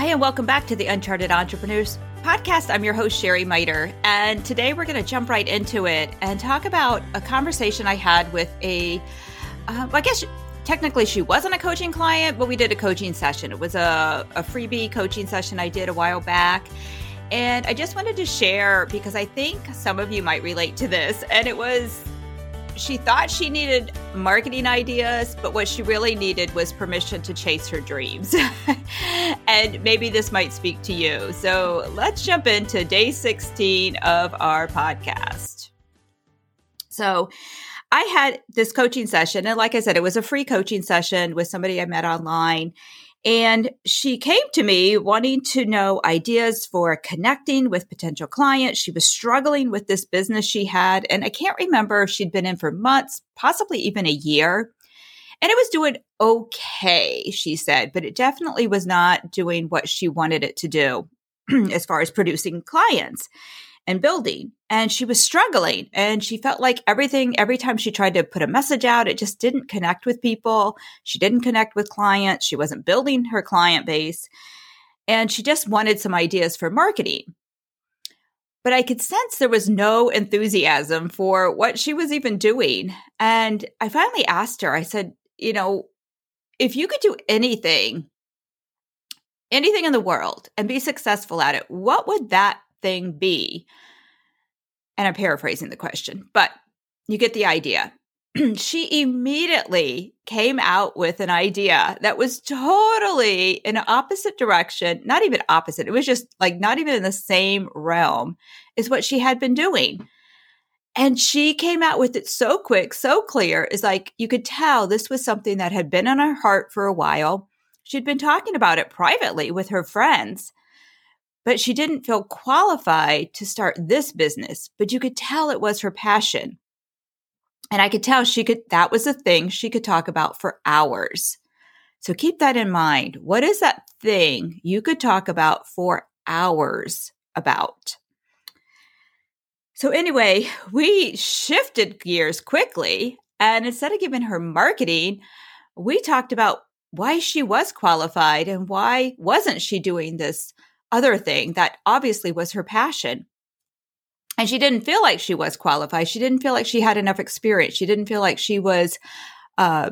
Hi, and welcome back to the Uncharted Entrepreneurs podcast. I'm your host, Sherry Miter. And today we're going to jump right into it and talk about a conversation I had with a, uh, I guess technically she wasn't a coaching client, but we did a coaching session. It was a, a freebie coaching session I did a while back. And I just wanted to share because I think some of you might relate to this. And it was she thought she needed marketing ideas, but what she really needed was permission to chase her dreams. and maybe this might speak to you. So let's jump into day 16 of our podcast. So I had this coaching session, and like I said, it was a free coaching session with somebody I met online. And she came to me wanting to know ideas for connecting with potential clients. She was struggling with this business she had. And I can't remember if she'd been in for months, possibly even a year. And it was doing okay, she said, but it definitely was not doing what she wanted it to do as far as producing clients and building. And she was struggling and she felt like everything, every time she tried to put a message out, it just didn't connect with people. She didn't connect with clients. She wasn't building her client base. And she just wanted some ideas for marketing. But I could sense there was no enthusiasm for what she was even doing. And I finally asked her, I said, you know, if you could do anything, anything in the world and be successful at it, what would that thing be? And I'm paraphrasing the question, but you get the idea. she immediately came out with an idea that was totally in opposite direction, not even opposite. It was just like not even in the same realm as what she had been doing. And she came out with it so quick, so clear. Is like you could tell this was something that had been on her heart for a while. She'd been talking about it privately with her friends but she didn't feel qualified to start this business, but you could tell it was her passion. And I could tell she could, that was a thing she could talk about for hours. So keep that in mind. What is that thing you could talk about for hours about? So anyway, we shifted gears quickly. And instead of giving her marketing, we talked about why she was qualified and why wasn't she doing this other thing that obviously was her passion. And she didn't feel like she was qualified. She didn't feel like she had enough experience. She didn't feel like she was, uh,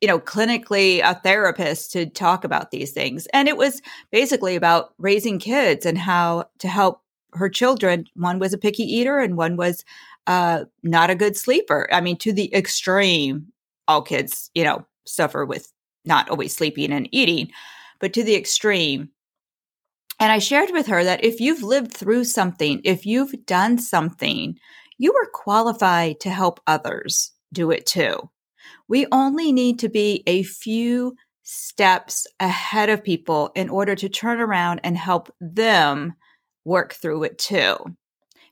you know, clinically a therapist to talk about these things. And it was basically about raising kids and how to help her children. One was a picky eater and one was uh, not a good sleeper. I mean, to the extreme, all kids, you know, suffer with not always sleeping and eating, but to the extreme, and I shared with her that if you've lived through something, if you've done something, you are qualified to help others do it too. We only need to be a few steps ahead of people in order to turn around and help them work through it too.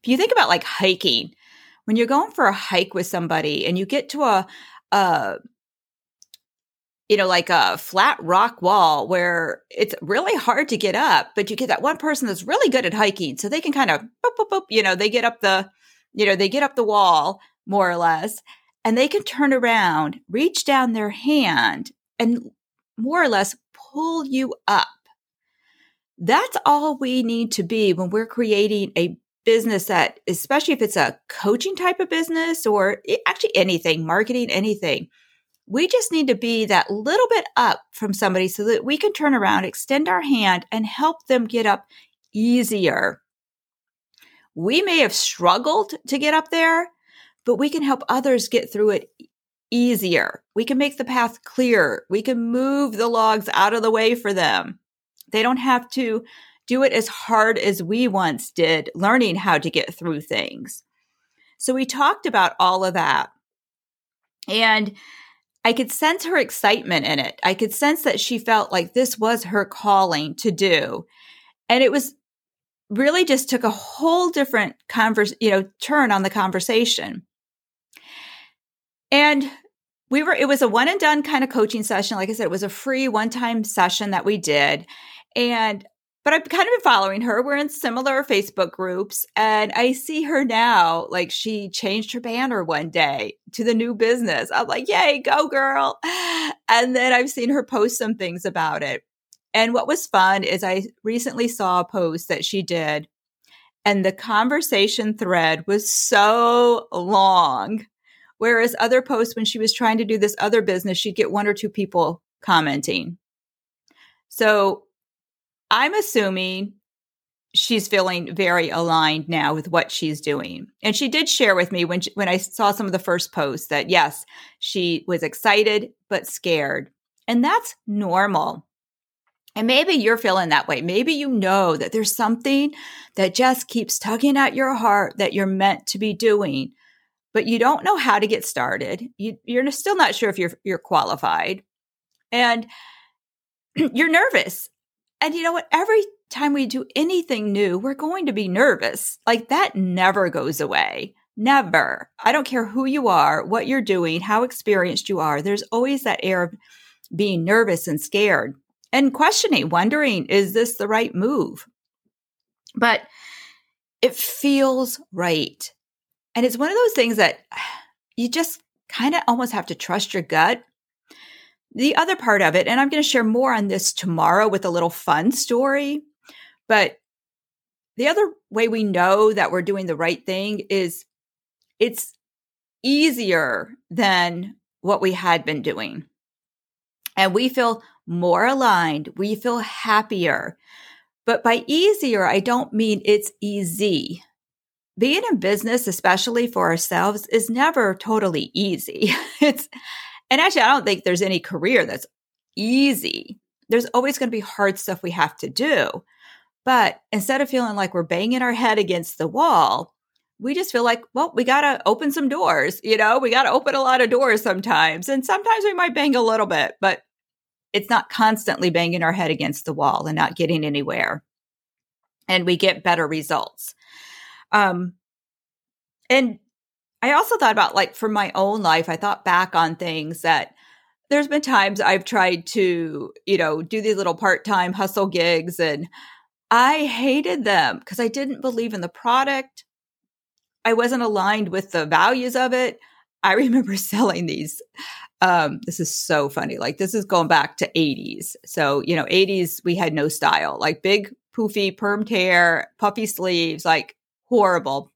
If you think about like hiking, when you're going for a hike with somebody and you get to a, you know, like a flat rock wall where it's really hard to get up, but you get that one person that's really good at hiking. So they can kind of, boop, boop, boop, you know, they get up the, you know, they get up the wall more or less, and they can turn around, reach down their hand, and more or less pull you up. That's all we need to be when we're creating a business that, especially if it's a coaching type of business or eh, actually anything, marketing, anything we just need to be that little bit up from somebody so that we can turn around, extend our hand, and help them get up easier. We may have struggled to get up there, but we can help others get through it easier. We can make the path clear. We can move the logs out of the way for them. They don't have to do it as hard as we once did, learning how to get through things. So we talked about all of that. And I could sense her excitement in it. I could sense that she felt like this was her calling to do. And it was really just took a whole different converse, you know, turn on the conversation. And we were, it was a one and done kind of coaching session. Like I said, it was a free one time session that we did. And but I've kind of been following her. We're in similar Facebook groups, and I see her now. Like she changed her banner one day to the new business. I'm like, yay, go girl. And then I've seen her post some things about it. And what was fun is I recently saw a post that she did, and the conversation thread was so long. Whereas other posts, when she was trying to do this other business, she'd get one or two people commenting. So I'm assuming she's feeling very aligned now with what she's doing. And she did share with me when she, when I saw some of the first posts that yes, she was excited but scared. And that's normal. And maybe you're feeling that way. Maybe you know that there's something that just keeps tugging at your heart that you're meant to be doing, but you don't know how to get started. You, are still not sure if you're you're qualified, and you're nervous. And you know what? Every time we do anything new, we're going to be nervous. Like that never goes away. Never. I don't care who you are, what you're doing, how experienced you are. There's always that air of being nervous and scared and questioning, wondering, is this the right move? But it feels right. And it's one of those things that you just kind of almost have to trust your gut. The other part of it, and I'm going to share more on this tomorrow with a little fun story, but the other way we know that we're doing the right thing is it's easier than what we had been doing. And we feel more aligned. We feel happier. But by easier, I don't mean it's easy. Being in business, especially for ourselves, is never totally easy. it's, and actually, I don't think there's any career that's easy. There's always going to be hard stuff we have to do. But instead of feeling like we're banging our head against the wall, we just feel like, well, we got to open some doors. You know, we got to open a lot of doors sometimes. And sometimes we might bang a little bit, but it's not constantly banging our head against the wall and not getting anywhere. And we get better results. Um, and I also thought about like for my own life, I thought back on things that there's been times I've tried to, you know, do these little part time hustle gigs and I hated them because I didn't believe in the product. I wasn't aligned with the values of it. I remember selling these um, this is so funny. Like this is going back to 80s. So, you know, 80s, we had no style, like big poofy permed hair, puffy sleeves, like horrible.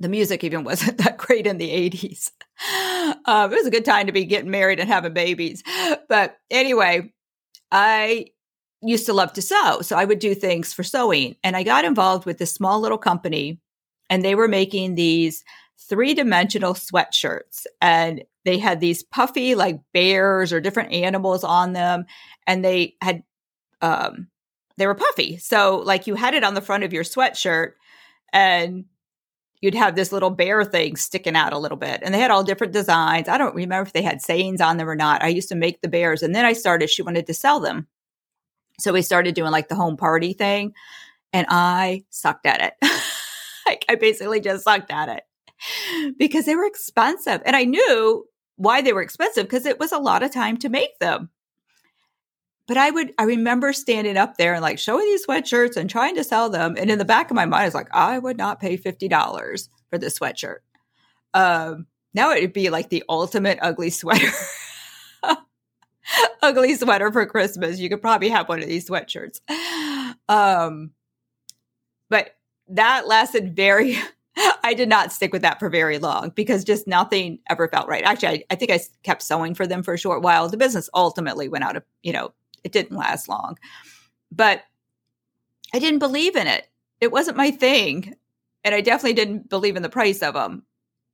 The music even wasn't that great in the 80s. Um, it was a good time to be getting married and having babies. But anyway, I used to love to sew. So I would do things for sewing. And I got involved with this small little company, and they were making these three dimensional sweatshirts. And they had these puffy like bears or different animals on them and they had um they were puffy so like you had it on the front of your sweatshirt and you'd have this little bear thing sticking out a little bit and they had all different designs. I don't remember if they had sayings on them or not. I used to make the bears and then i started she wanted to sell them. So we started doing like the home party thing and i sucked at it. Like i basically just sucked at it because they were expensive and i knew why they were expensive because it was a lot of time to make them. But I would, I remember standing up there and like showing these sweatshirts and trying to sell them. And in the back of my mind, I was like, I would not pay $50 for this sweatshirt. Um, now it would be like the ultimate ugly sweater. ugly sweater for Christmas. You could probably have one of these sweatshirts. Um, but that lasted very I did not stick with that for very long because just nothing ever felt right. Actually, I, I, think I kept sewing for them for a short while. The business ultimately went out of, you know, it didn't last long. But I didn't believe in it. It wasn't my thing. And I definitely didn't believe in the price of them.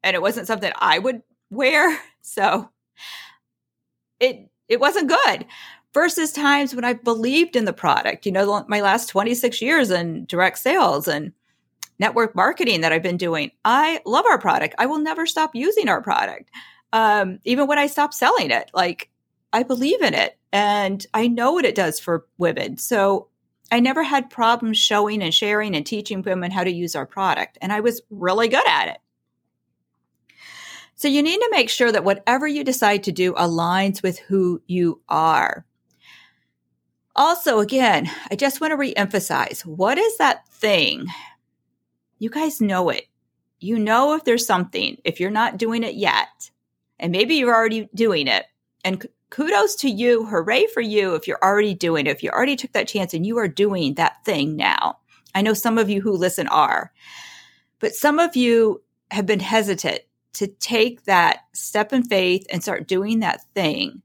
And it wasn't something I would wear. So it it wasn't good versus times when I believed in the product. You know, my last 26 years in direct sales and network marketing that I've been doing. I love our product. I will never stop using our product. Um, even when I stop selling it, like I believe in it and I know what it does for women. So I never had problems showing and sharing and teaching women how to use our product. And I was really good at it. So you need to make sure that whatever you decide to do aligns with who you are. Also, again, I just want to reemphasize what is that thing you guys know it. You know if there's something, if you're not doing it yet, and maybe you're already doing it and kudos to you. Hooray for you if you're already doing it, if you already took that chance and you are doing that thing now. I know some of you who listen are, but some of you have been hesitant to take that step in faith and start doing that thing,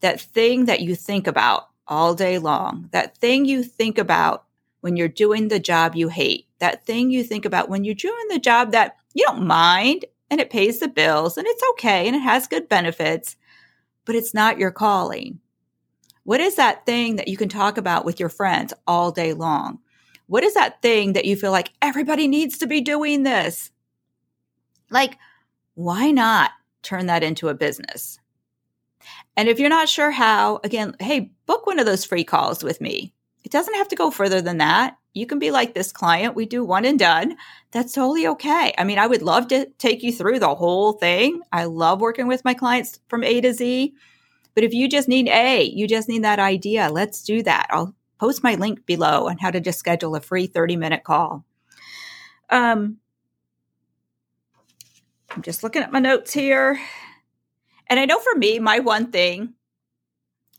that thing that you think about all day long, that thing you think about when you're doing the job you hate, that thing you think about when you're doing the job that you don't mind and it pays the bills and it's okay and it has good benefits, but it's not your calling. What is that thing that you can talk about with your friends all day long? What is that thing that you feel like everybody needs to be doing this? Like, why not turn that into a business? And if you're not sure how, again, hey, book one of those free calls with me. It doesn't have to go further than that. You can be like this client. We do one and done. That's totally okay. I mean, I would love to take you through the whole thing. I love working with my clients from A to Z. But if you just need A, you just need that idea, let's do that. I'll post my link below on how to just schedule a free 30 minute call. Um, I'm just looking at my notes here. And I know for me, my one thing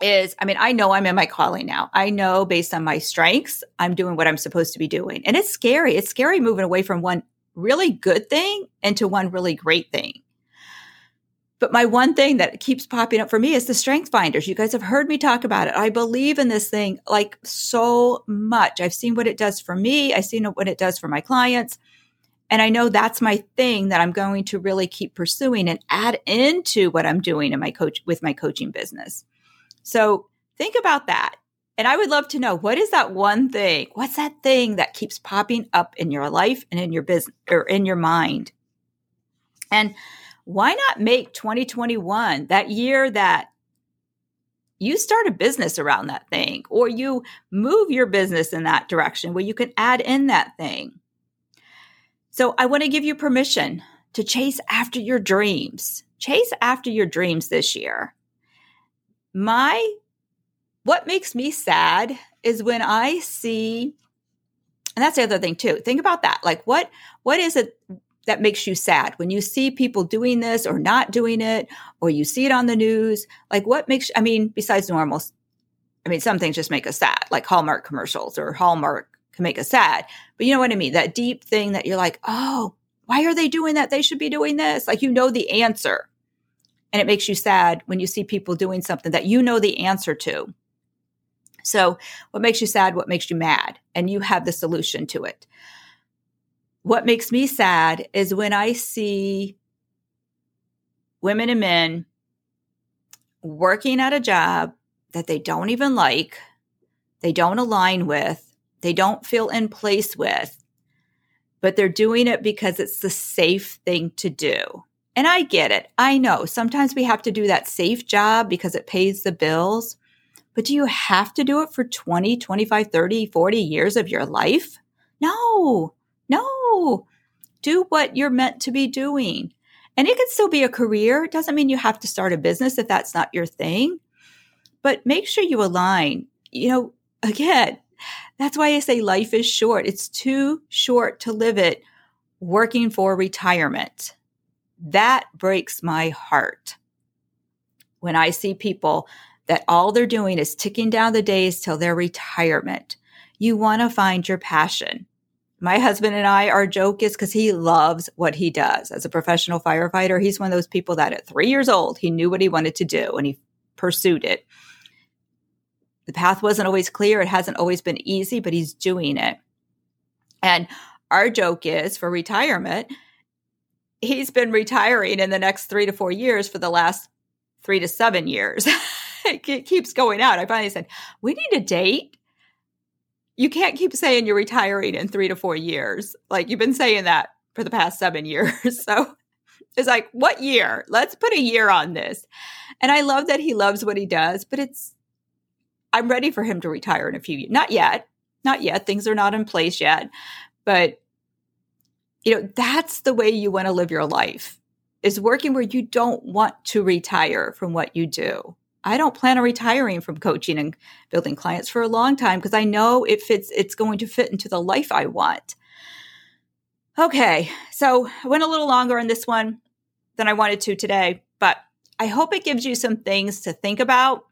is I mean, I know I'm in my calling now. I know based on my strengths, I'm doing what I'm supposed to be doing. And it's scary. It's scary moving away from one really good thing into one really great thing. But my one thing that keeps popping up for me is the strength finders. You guys have heard me talk about it. I believe in this thing like so much. I've seen what it does for me. I've seen what it does for my clients. And I know that's my thing that I'm going to really keep pursuing and add into what I'm doing in my coach with my coaching business. So think about that. And I would love to know what is that one thing? What's that thing that keeps popping up in your life and in your business or in your mind? And why not make 2021 that year that you start a business around that thing or you move your business in that direction where you can add in that thing? So I want to give you permission to chase after your dreams. Chase after your dreams this year. My what makes me sad is when I see and that's the other thing too. Think about that. Like what what is it that makes you sad when you see people doing this or not doing it or you see it on the news? Like what makes I mean besides normal I mean some things just make us sad, like Hallmark commercials or Hallmark can make us sad. But you know what I mean? That deep thing that you're like, oh, why are they doing that? They should be doing this. Like you know the answer. And it makes you sad when you see people doing something that you know the answer to. So, what makes you sad? What makes you mad? And you have the solution to it. What makes me sad is when I see women and men working at a job that they don't even like, they don't align with, they don't feel in place with, but they're doing it because it's the safe thing to do. And I get it. I know sometimes we have to do that safe job because it pays the bills. But do you have to do it for 20, 25, 30, 40 years of your life? No, no. Do what you're meant to be doing. And it can still be a career. It doesn't mean you have to start a business if that's not your thing. But make sure you align. You know, again, that's why I say life is short. It's too short to live it working for retirement. That breaks my heart when I see people that all they're doing is ticking down the days till their retirement. You want to find your passion. My husband and I, our joke is because he loves what he does. As a professional firefighter, he's one of those people that at three years old, he knew what he wanted to do and he pursued it. The path wasn't always clear. It hasn't always been easy, but he's doing it. And our joke is for retirement, he's been retiring in the next three to four years for the last three to seven years. it keeps going out. I finally said, We need a date. You can't keep saying you're retiring in three to four years. Like you've been saying that for the past seven years. So it's like, what year? Let's put a year on this. And I love that he loves what he does, but it's I'm ready for him to retire in a few years. Not yet. Not yet. Things are not in place yet. But you know, that's the way you want to live your life. Is working where you don't want to retire from what you do. I don't plan on retiring from coaching and building clients for a long time because I know it fits it's going to fit into the life I want. Okay, so I went a little longer on this one than I wanted to today, but I hope it gives you some things to think about.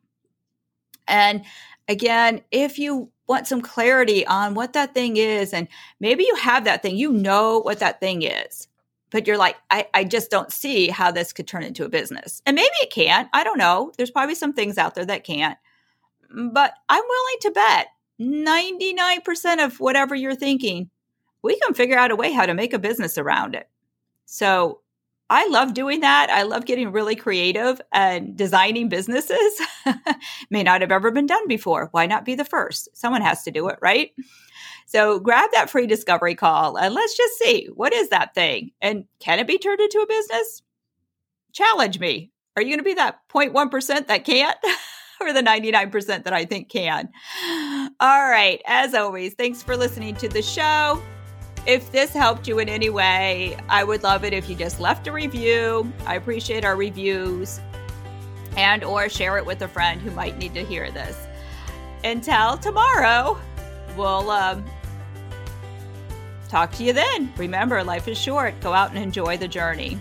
And again, if you want some clarity on what that thing is, and maybe you have that thing, you know what that thing is, but you're like, I, I just don't see how this could turn into a business. And maybe it can't. I don't know. There's probably some things out there that can't. But I'm willing to bet 99% of whatever you're thinking, we can figure out a way how to make a business around it. So I love doing that. I love getting really creative and designing businesses. May not have ever been done before. Why not be the first? Someone has to do it, right? So grab that free discovery call and let's just see what is that thing? And can it be turned into a business? Challenge me. Are you going to be that 0.1% that can't? or the 99% that I think can? All right. As always, thanks for listening to the show. If this helped you in any way, I would love it if you just left a review. I appreciate our reviews and or share it with a friend who might need to hear this. Until tomorrow, we'll um, talk to you then. Remember, life is short. Go out and enjoy the journey.